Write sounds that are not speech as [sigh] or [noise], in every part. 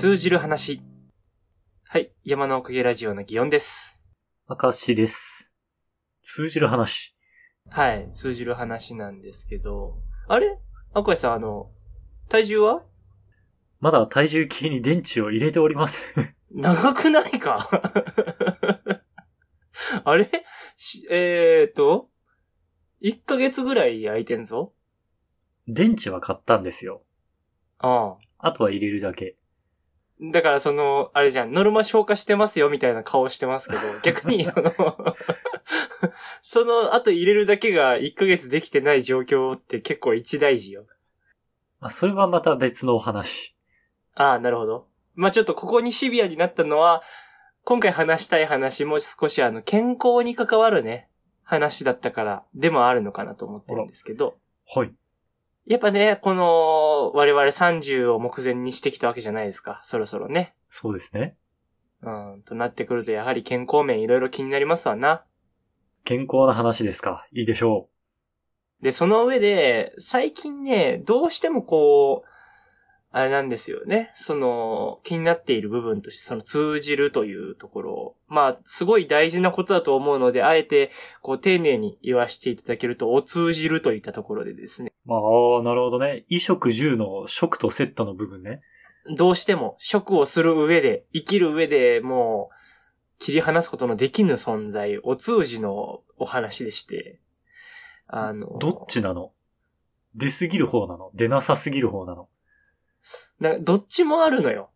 通じる話。はい。山のおかげラジオの祇園です。明石です。通じる話。はい。通じる話なんですけど。あれ？赤石さん、あの、体重は？まだ体重計に電池を入れておりません。[laughs] 長くないか？[laughs] あれ？しえーっと、1ヶ月ぐらい空いてんぞ？電池は買ったんですよ。ああ。あとは入れるだけ。だからその、あれじゃん、ノルマ消化してますよみたいな顔してますけど、[laughs] 逆にその、[laughs] その後入れるだけが1ヶ月できてない状況って結構一大事よ。まあ、それはまた別のお話。ああ、なるほど。まあちょっとここにシビアになったのは、今回話したい話も少しあの、健康に関わるね、話だったから、でもあるのかなと思ってるんですけど、はい。やっぱね、この、我々30を目前にしてきたわけじゃないですか、そろそろね。そうですね。うん、となってくるとやはり健康面いろいろ気になりますわな。健康な話ですか。いいでしょで、その上で、最近ね、どうしてもこう、あれなんですよね。その、気になっている部分として、その通じるというところを、まあ、すごい大事なことだと思うので、あえて、こう、丁寧に言わせていただけると、お通じるといったところでですね。う。まあ、ああなるほどね。衣食住の食とセットの部分ね。どうしても、食をする上で、生きる上でもう、切り離すことのできぬ存在、お通じのお話でして、あの、どっちなの？出すぎる方なの？出なさすぎる方なの？などっちもあるのよ。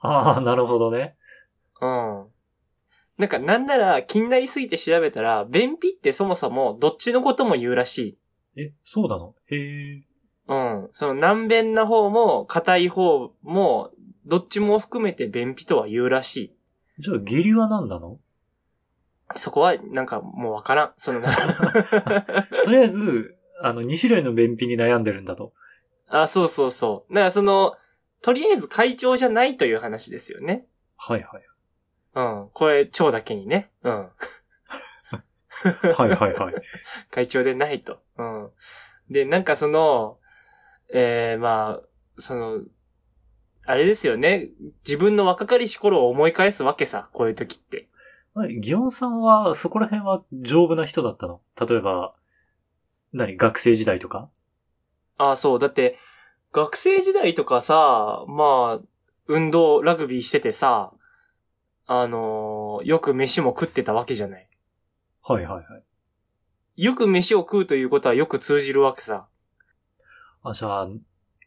ああ、なるほどね。うん。なんか、なんなら気になりすぎて調べたら、便秘ってそもそもどっちのことも言うらしい。え、そうなの？へえ。うん。その難便な方も硬い方も、どっちも含めて便秘とは言うらしじゃあ、下痢は何なの？い。そこは、なんかもうわからん。その、[laughs] とりあえず、あの、2種類の便秘に悩んでるんだと。あ、そうそうそう。だからその、とりあえず会長じゃないという話ですよね。はいはい。うん。これ、腸だけにね。うん。[laughs] はいはいはい。会長でないと。うん。で、なんかその、えー、まあ、その、あれですよね。自分の若かりし頃を思い返すわけさ。こういう時って。はい、ギオンさんは、そこら辺は丈夫な人だったの？例えば、何学生時代とか？ああ、そう。だって、学生時代とかさ、まあ、運動、ラグビーしててさ、あのーよく飯も食ってたわけじゃない。はいはいはい。よく飯を食うということはよく通じるわけさ。あ、じゃあ、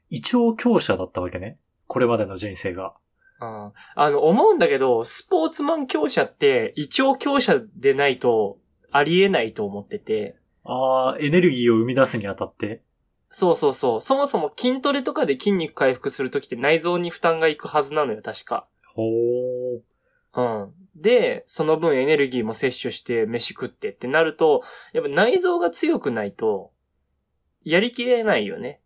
胃腸強者だったわけね。これまでの人生が。うん。あの、思うんだけど、スポーツマン強者って、胃腸強者でないと、ありえないと思ってて。ああ、エネルギーを生み出すにあたって。そうそうそう。そもそも筋トレとかで筋肉回復するときって内臓に負担がいくはずなのよ、確か。ほー。うん。で、その分エネルギーも摂取して飯食ってってなると、やっぱ内臓が強くないと、やりきれないよね。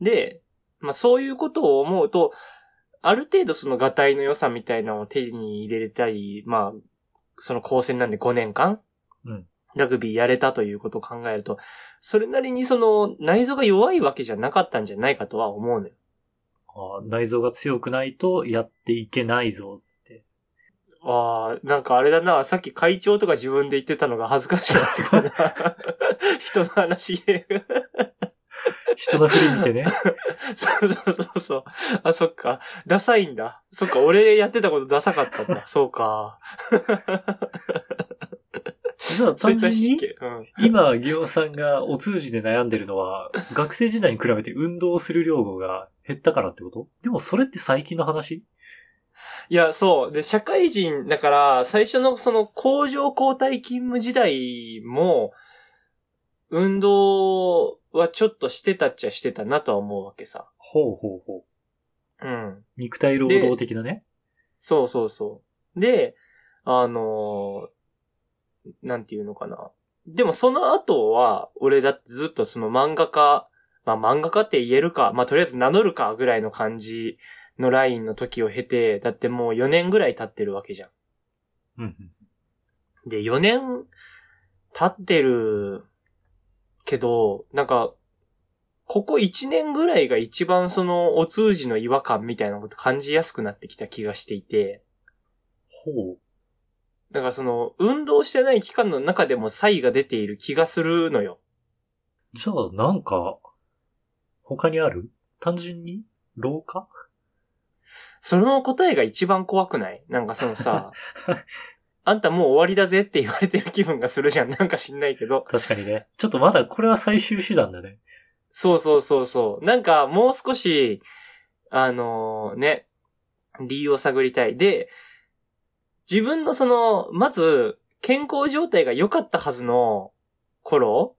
で、まあそういうことを思うと、ある程度そのガタイの良さみたいなのを手に入れたり、まあ、その高専なんで5年間うんラグビーやれたということを考えると、それなりにその内臓が弱いわけじゃなかったんじゃないかとは思うのよ。あー内臓が強くないとやっていけないぞ。ああ、なんかあれだな、さっき会長とか自分で言ってたのが恥ずかしくなってくるな。[laughs] 人の話で。人の振り見てね。そうそうそうそう。あ、そっか。ダサいんだ。そっか、俺やってたことダサかったんだ。[laughs] そうか。じゃあそいつは単純に。今、ギオンさんがお通じで悩んでるのは、学生時代に比べて運動する量が減ったからってこと？でもそれって最近の話？いや、そう。で、社会人、だから、最初のその工場交代勤務時代も、運動はちょっとしてたっちゃしてたなとは思うわけさ。ほうほうほう。うん。肉体労働的なね。そうそうそう。で、あのーなんていうのかな。でもその後は、俺だってずっとその漫画家、まあ漫画家って言えるか、まあとりあえず名乗るかぐらいの感じのラインの時を経て、だってもう4年ぐらい経ってるわけじゃん。うんうん。で、4年経ってるけど、なんか、ここ1年ぐらいが一番そのお通じの違和感みたいなこと感じやすくなってきた気がしていて、ほう。だからその、運動してない期間の中でも差異が出ている気がするのよ。じゃあ、なんか、他にある？単純に？老化その答えが一番怖くない？なんかそのさ、[laughs] あんたもう終わりだぜって言われてる気分がするじゃん。なんか知んないけど。確かにね。ちょっとまだこれは最終手段だね。そうそうそうそう。なんかもう少し、あのーね、理由を探りたい。で、自分のその、まず、健康状態が良かったはずの頃、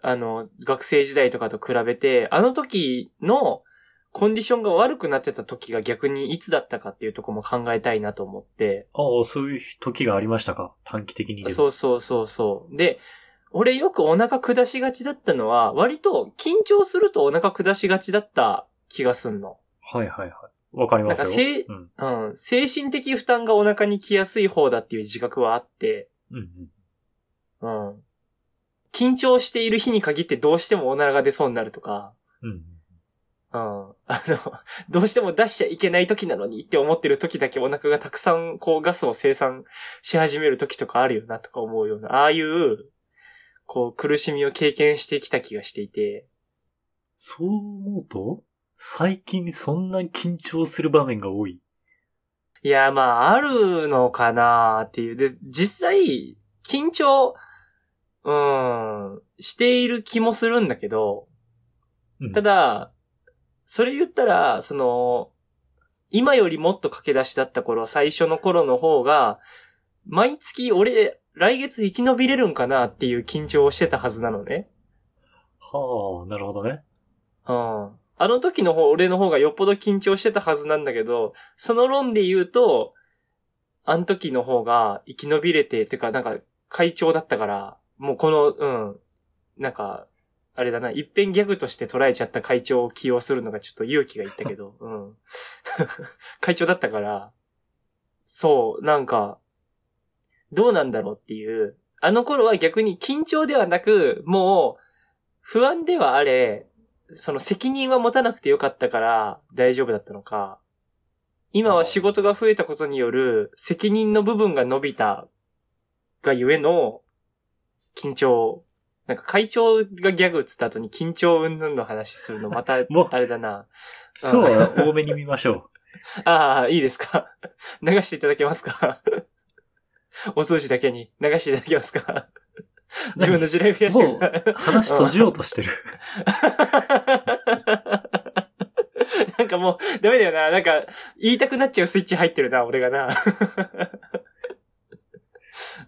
あの、学生時代とかと比べて、あの時のコンディションが悪くなってた時が逆にいつだったかっていうところも考えたいなと思って。ああ、そういう時がありましたか？短期的に。そうそうそうそう。で、俺よくお腹下しがちだったのは、割と緊張するとお腹下しがちだった気がすんの。はいはいはい。わかりますよ。なんかうん。うん。精神的負担がお腹に来やすい方だっていう自覚はあって、うんうん。うん。緊張している日に限ってどうしてもおならが出そうになるとか、うん。うん。あの、[laughs] どうしても出しちゃいけない時なのにって思ってる時だけお腹がたくさんこうガスを生産し始める時とかあるよなとか思うような、ああいう、こう苦しみを経験してきた気がしていて、そう思うと、最近そんな緊張する場面が多い。いや、まあ、あるのかなっていう。で、実際、緊張、うーん、している気もするんだけど、うんただ、それ言ったら、その、今よりもっと駆け出しだった頃、最初の頃の方が、毎月俺、来月生き延びれるんかなっていう緊張をしてたはずなのね。はあ、なるほどね。うん。あの時の方、俺の方がよっぽど緊張してたはずなんだけど、その論で言うと、あの時の方が生き延びれて、てか、なんか、会長だったから、もうこの、うん、なんか、あれだな、一遍ギャグとして捉えちゃった会長を起用するのがちょっと勇気がいったけど、[laughs] うん。[laughs] 会長だったから、そう、なんか、どうなんだろうっていう、あの頃は逆に緊張ではなく、もう、不安ではあれ、その責任は持たなくてよかったから大丈夫だったのか、今は仕事が増えたことによる責任の部分が伸びたがゆえの緊張。なんか会長がギャグ打つった後に緊張云々の話するのまた、[laughs] もうあれだな。今日は多めに見ましょ [laughs] ああ、いいですか？[laughs] 流していただけますか？お通じだけに。流していただけますか？自分の地雷増やしてもう話閉じようとしてる。なんかもう、ダメだよな。なんか、言いたくなっちゃうスイッチ入ってるな、俺がな。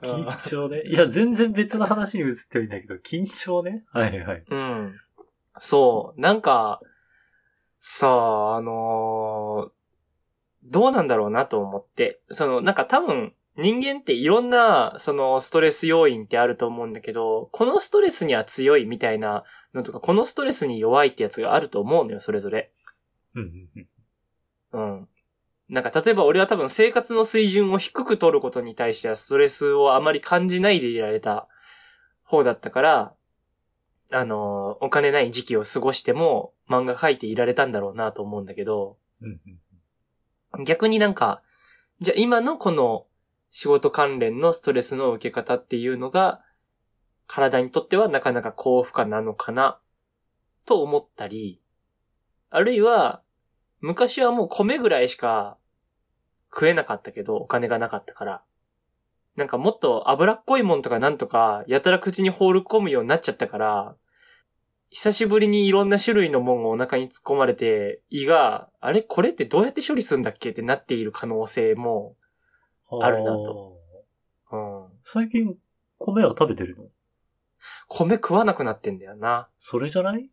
緊張ね。いや、全然別の話に移ってるんだけど、緊張ね。はいはい。うん。そう。なんか、さあ、あのーどうなんだろうなと思って。その、なんか多分、人間っていろんな、その、ストレス要因ってあると思うんだけど、このストレスには強いみたいなのとか、このストレスに弱いってやつがあると思うのよ、それぞれ。うん。うん。なんか、例えば俺は多分生活の水準を低く取ることに対してはストレスをあまり感じないでいられた方だったから、あの、お金ない時期を過ごしても漫画描いていられたんだろうなと思うんだけど、逆になんか、じゃあ今のこの仕事関連のストレスの受け方っていうのが、体にとってはなかなか高負荷なのかな、と思ったり、あるいは、昔はもう米ぐらいしか食えなかったけど、お金がなかったから。なんかもっと脂っこいもんとかなんとか、やたら口に放り込むようになっちゃったから、久しぶりにいろんな種類のもんがお腹に突っ込まれて、胃が、あれ？これってどうやって処理するんだっけ？ってなっている可能性も、あるなと。うん。最近、米は食べてるの？米食わなくなってんだよな。それじゃない？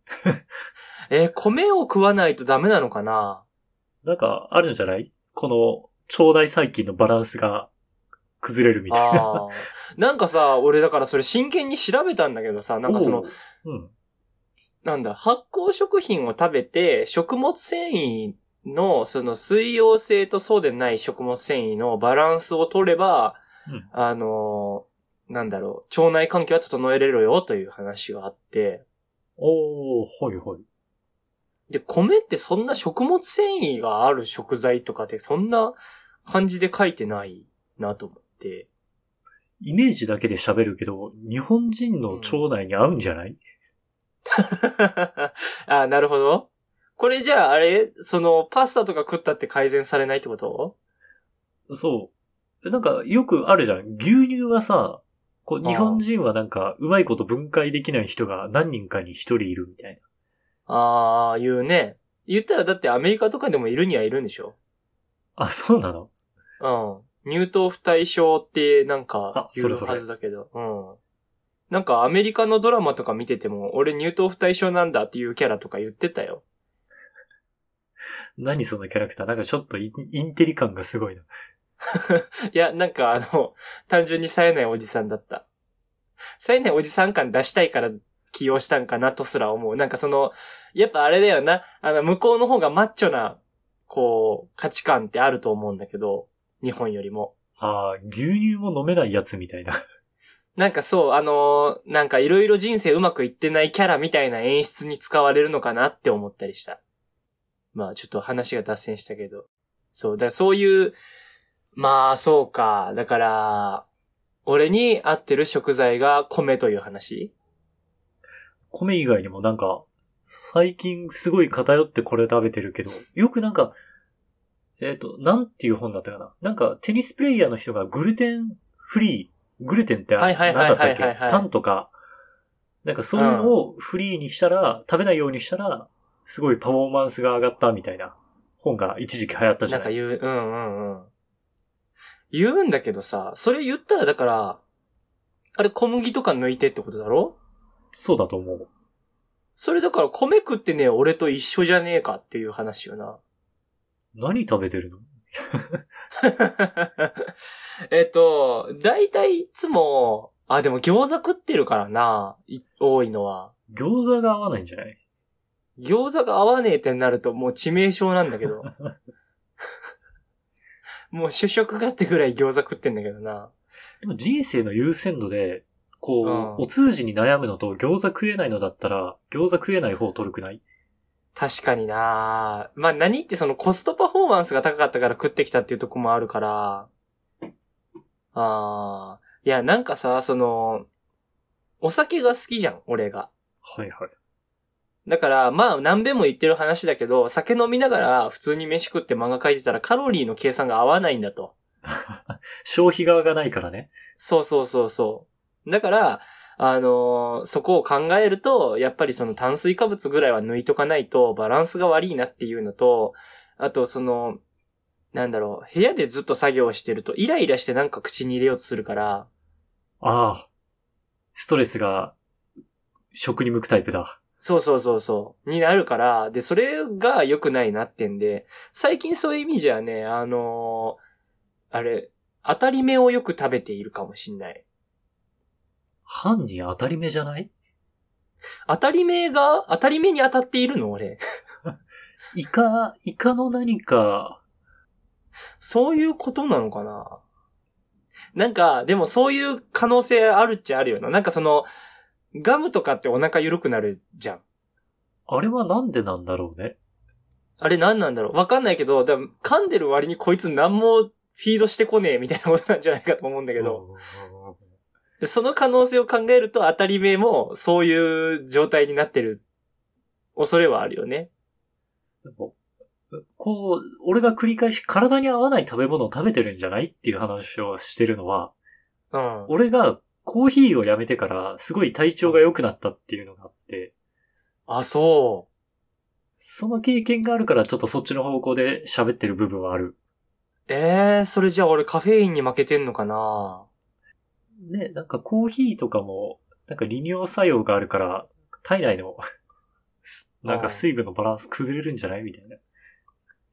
[laughs] えー米を食わないとダメなのかな？なんか、あるんじゃない？この、腸内細菌のバランスが崩れるみたいな。なんかさ、俺だからそれ真剣に調べたんだけどさ、[laughs] なんかそのお、う、うん。なんだ、発酵食品を食べて、食物繊維の、その水溶性とそうでない食物繊維のバランスを取れば、うんあのーなんだろう、腸内環境は整えれるよという話があって、おー、ほいほい。で、米ってそんな食物繊維がある食材とかってそんな感じで書いてないなと思って。イメージだけで喋るけど、日本人の腸内に合うんじゃない、[laughs] あ、なるほど。これじゃああれそのパスタとか食ったって改善されないってこと？そう。なんか、よくあるじゃん。牛乳はさ、こう、日本人はなんか、うまいこと分解できない人が何人かに一人いるみたいな。ああ、言うね。言ったらだってアメリカとかでもいるにはいるんでしょ？あ、そうなの？うん。乳糖不対症ってなんかあ言そうれそれはずだけど。うん。なんかアメリカのドラマとか見てても、俺乳糖不対症なんだっていうキャラとか言ってたよ。[laughs] 何そのキャラクター？なんかちょっとインインテリ感がすごいな。[laughs] いや、なんかあの、単純に冴えないおじさんだった。冴えないおじさん感出したいから起用したんかなとすら思う。なんかその、やっぱあれだよな。あの、向こうの方がマッチョな、こう、価値観ってあると思うんだけど、日本よりも。ああ、牛乳も飲めないやつみたいな。なんかそう、あのーなんかいろいろ人生うまくいってないキャラみたいな演出に使われるのかなって思ったりした。まあちょっと話が脱線したけど。そう、だからそういう、まあそうか。だから、俺に合ってる食材が米という話米以外にもなんか、最近すごい偏ってこれ食べてるけど、よくなんか、えっ、と、なんていう本だったかな？なんか、テニスプレイヤーの人がグルテンフリー、グルテンってはいはいはい何だったっけ？はいはいはいタンとか、なんかそういうのをフリーにしたら、食べないようにしたら、すごいパフォーマンスが上がったみたいな本が一時期流行ったじゃない？なんか言う、うんうんうん。言うんだけどさ、それ言ったらだから、あれ小麦とか抜いてってことだろ？そうだと思う。それだから米食ってね、俺と一緒じゃねえかっていう話よな。何食べてるの？[laughs] えっと、だいたいいつも、あ、でも餃子食ってるからな、い多いのは。餃子が合わないんじゃない？餃子が合わねえってなるともう致命傷なんだけど。[laughs] もう主食がってぐらい餃子食ってんだけどな。でも人生の優先度で、こう、うんお通じに悩むのと餃子食えないのだったら、餃子食えない方を取るくない？確かになまあ何ってそのコストパフォーマンスが高かったから食ってきたっていうとこもあるから。ああ。いや、なんかさ、その、お酒が好きじゃん、俺が。はいはい。だから、まあ、何べも言ってる話だけど、酒飲みながら普通に飯食って漫画書いてたらカロリーの計算が合わないんだと。[laughs] 消費側がないからね。そうそうそうそう。だから、あのーそこを考えると、やっぱりその炭水化物ぐらいは抜いとかないとバランスが悪いなっていうのと、あとその、なんだろう、部屋でずっと作業してるとイライラしてなんか口に入れようとするから、ああ。ストレスが、食に向くタイプだ。そうそうそうそう、になるから、で、それが良くないなってんで、最近そういう意味じゃね、あのーあれ、当たり目をよく食べているかもしんない。犯に当たり目じゃない？当たり目が、当たり目に当たっているの？俺。[laughs] イカ、イカの何か、そういうことなのかな？なんか、でもそういう可能性あるっちゃあるよな。なんかその、ガムとかってお腹緩くなるじゃん。あれはなんでなんだろうね？あれ何なんだろう？わかんないけど、でも噛んでる割にこいつ何もフィードしてこねえみたいなことなんじゃないかと思うんだけど、でその可能性を考えると当たり目もそういう状態になってる恐れはあるよね。こう、俺が繰り返し体に合わない食べ物を食べてるんじゃないっていう話をしてるのは、うん。俺がコーヒーをやめてからすごい体調が良くなったっていうのがあって、あ、そう。その経験があるからちょっとそっちの方向で喋ってる部分はある。ええー、それじゃあ俺カフェインに負けてんのかな？ね、なんかコーヒーとかも、なんか利尿作用があるから、体内の、[laughs] なんか水分のバランス崩れるんじゃないみたいな。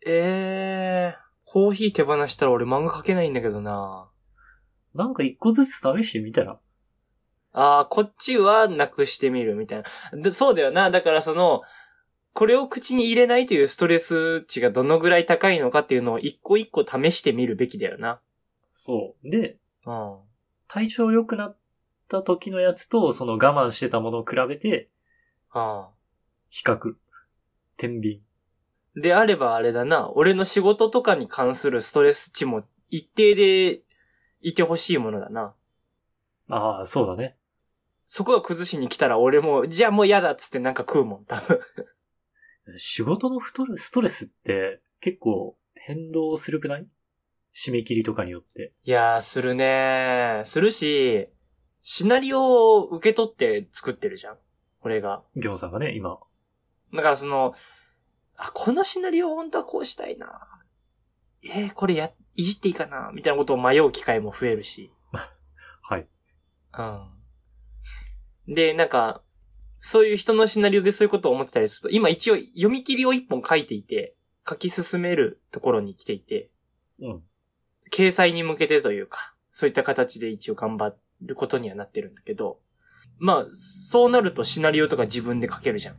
ええー、コーヒー手放したら俺漫画描けないんだけどななんか一個ずつ試してみたら？ああ、こっちはなくしてみるみたいな。でそうだよな。だからその、これを口に入れないというストレス値がどのぐらい高いのかっていうのを一個一個試してみるべきだよな。そう。で、うん。体調良くなった時のやつと、その我慢してたものを比べて、あ比較。天秤。あ。であればあれだな、俺の仕事とかに関するストレス値も一定でいてほしいものだな。ああ、そうだね。そこが崩しに来たら俺も、じゃあもう嫌だっつってなんか食うもん、多分。仕事の太るストレスって結構変動するくない？締め切りとかによって。いやー、するねー。するし、シナリオを受け取って作ってるじゃん。俺が。ギョンさんがね、今。だからその、あ、このシナリオ本当はこうしたいな。えーこれや、いじっていいかなみたいなことを迷う機会も増えるし。[laughs] はい。うん。で、なんか、そういう人のシナリオでそういうことを思ってたりすると、今一応読み切りを一本書いていて、書き進めるところに来ていて、うん。掲載に向けてというか、そういった形で一応頑張ることにはなってるんだけど、まあ、そうなるとシナリオとか自分で書けるじゃん。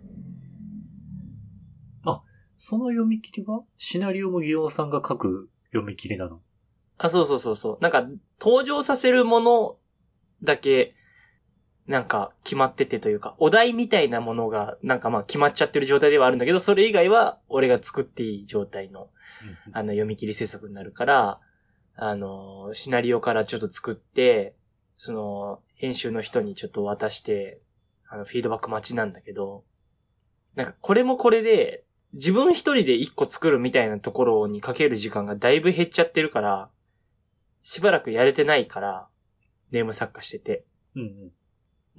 その読み切りは？シナリオもギオンさんが書く読み切りなの？あ、そうそうそうそう。なんか、登場させるものだけ、なんか決まっててというか、お題みたいなものが、なんかまあ決まっちゃってる状態ではあるんだけど、それ以外は俺が作っていい状態の、あの、読み切り制作になるから、あの、シナリオからちょっと作って、その、編集の人にちょっと渡して、あの、フィードバック待ちなんだけど、なんかこれもこれで、自分一人で一個作るみたいなところにかける時間がだいぶ減っちゃってるから、しばらくやれてないから、ネーム作家してて。うんうん。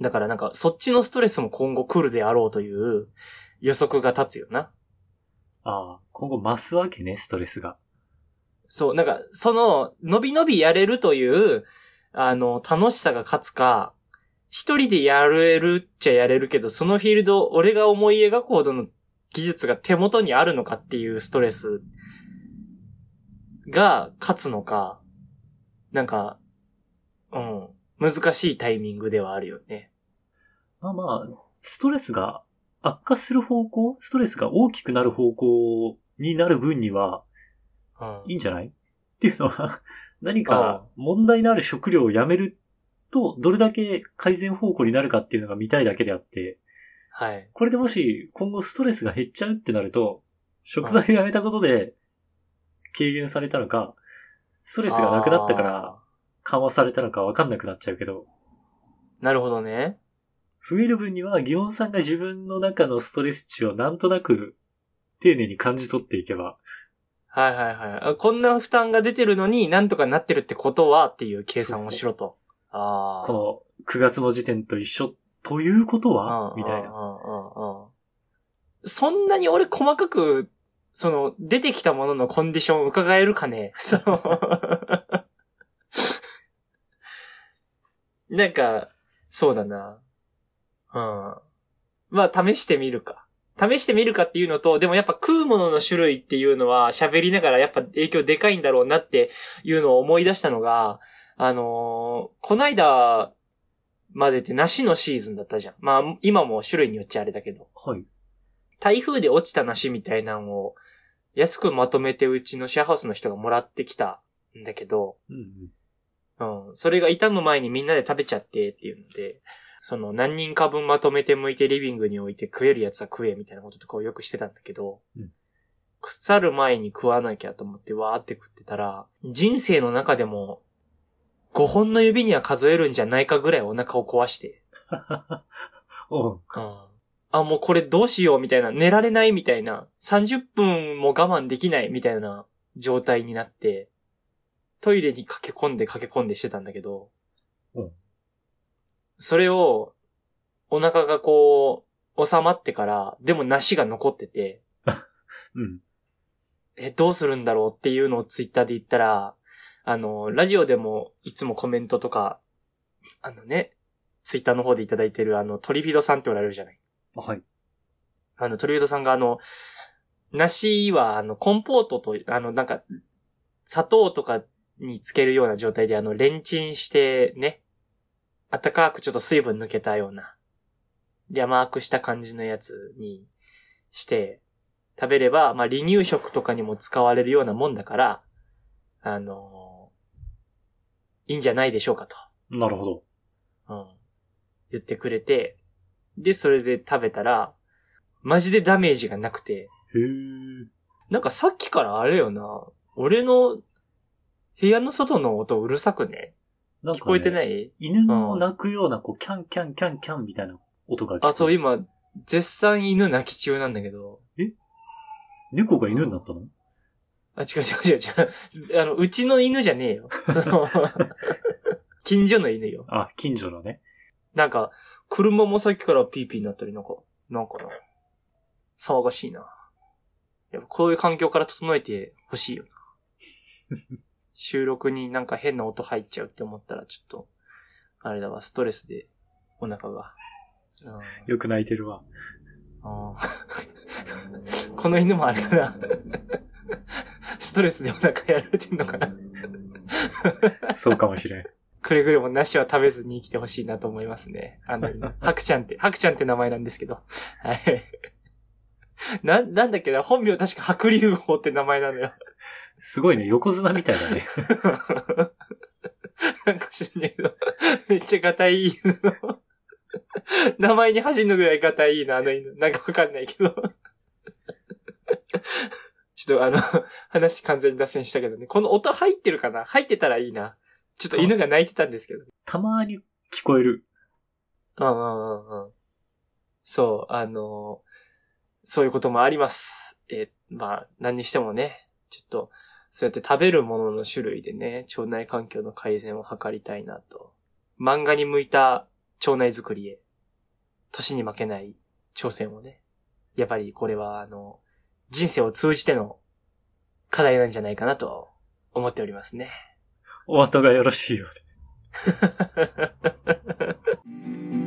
だからなんか、そっちのストレスも今後来るであろうという予測が立つよな。ああ、今後増すわけね、ストレスが。そう、なんか、その、伸び伸びやれるという、あの、楽しさが勝つか、一人でやれるっちゃやれるけど、そのフィールド、俺が思い描くほどの技術が手元にあるのかっていうストレスが勝つのか、なんか、うん、難しいタイミングではあるよね。まあまあ、ストレスが悪化する方向、ストレスが大きくなる方向になる分にはい。いんじゃない？っていうのは、[laughs] 何か問題のある食料をやめると、どれだけ改善方向になるかっていうのが見たいだけであって、はい。これでもし今後ストレスが減っちゃうってなると、食材をやめたことで軽減されたのか、ストレスがなくなったから緩和されたのかわかんなくなっちゃうけど、なるほどね。増える分には、ギオンさんが自分の中のストレス値をなんとなく丁寧に感じ取っていけば、はいはいはいあ。こんな負担が出てるのになんとかなってるってことはっていう計算をしろと。ああ。この9月の時点と一緒ということは？うんみたいな。そんなに俺細かく、その、出てきたもののコンディションを伺えるかね？[laughs] その、なんか、そうだな。うん。まあ、試してみるか。試してみるかっていうのと、でもやっぱ食うものの種類っていうのは喋りながらやっぱ影響でかいんだろうなっていうのを思い出したのが、あのーこないだまでって梨のシーズンだったじゃん。まあ、今も種類によっちゃあれだけど。はい。台風で落ちた梨みたいなのを安くまとめてうちのシェアハウスの人がもらってきたんだけど、うんうん。うん。それが傷む前にみんなで食べちゃってっていうので、その何人か分まとめて剥いてリビングに置いて食えるやつは食えみたいなこととかをよくしてたんだけど、うん。腐る前に食わなきゃと思ってわーって食ってたら、人生の中でも5本の指には数えるんじゃないかぐらいお腹を壊して、[laughs] おう。うん。あ、もうこれどうしようみたいな、寝られないみたいな、30分も我慢できないみたいな状態になって、トイレに駆け込んで駆け込んでしてたんだけど、うんそれを、お腹がこう、収まってから、でも梨が残ってて、うん。え、どうするんだろうっていうのをツイッターで言ったら、あの、ラジオでもいつもコメントとか、あのね、ツイッターの方でいただいてるあの、トリフィドさんっておられるじゃないはい。あの、トリビュートさんがあの、梨はあの、コンポートと、あの、なんか、砂糖とかにつけるような状態であの、レンチンしてね、暖かくちょっと水分抜けたような、で甘くした感じのやつにして、食べれば、まあ、離乳食とかにも使われるようなもんだから、あのいいんじゃないでしょうかと。なるほど。うん。言ってくれて、で、それで食べたら、マジでダメージがなくて、へー。なんかさっきからあれよな、俺の部屋の外の音うるさくね？なんか、ね、聞こえてない？犬の鳴くような、こう、キャンキャンキャンキャンみたいな音が聞こえるあ、そう、今、絶賛犬泣き中なんだけど、猫が犬になったの？あ、違う違う違う違う。あの、うちの犬じゃねえよ。その、近所の犬よ。あ、近所のね。なんか、車もさっきからピーピーになったり、なんか、なんかな。騒がしいな。やっぱこういう環境から整えてほしいよな。[laughs] 収録になんか変な音入っちゃうって思ったら、ちょっと、あれだわ、ストレスで、お腹が。うんよく泣いてるわ。この犬もあれかな。ストレスでお腹やられてんのかな。そうかもしれん。くれぐれも梨は食べずに生きてほしいなと思いますね。あの、ハクちゃんって、ハクちゃんって名前なんですけど。はい。[laughs] な、なんだっけな、本名確か白龍王って名前なのよ。すごいね、横綱みたいだね。[laughs] なんか知んねえけど、めっちゃガタイいい犬の。名前に恥じぬぐらいガタイいいな、あの犬。なんかわかんないけど。ちょっとあの、話完全に脱線したけどね。この音入ってるかな？入ってたらいいな。ちょっと犬が泣いてたんですけど。たまに聞こえる。うんうんうんうん。そう、あのそういうこともあります。えーまあ、何にしてもね、ちょっと、そうやって食べるものの種類でね、腸内環境の改善を図りたいなと。漫画に向いた腸内づくりへ、年に負けない挑戦をね。やっぱりこれは、あの、人生を通じての課題なんじゃないかなと思っておりますね。お後がよろしいようで。[laughs]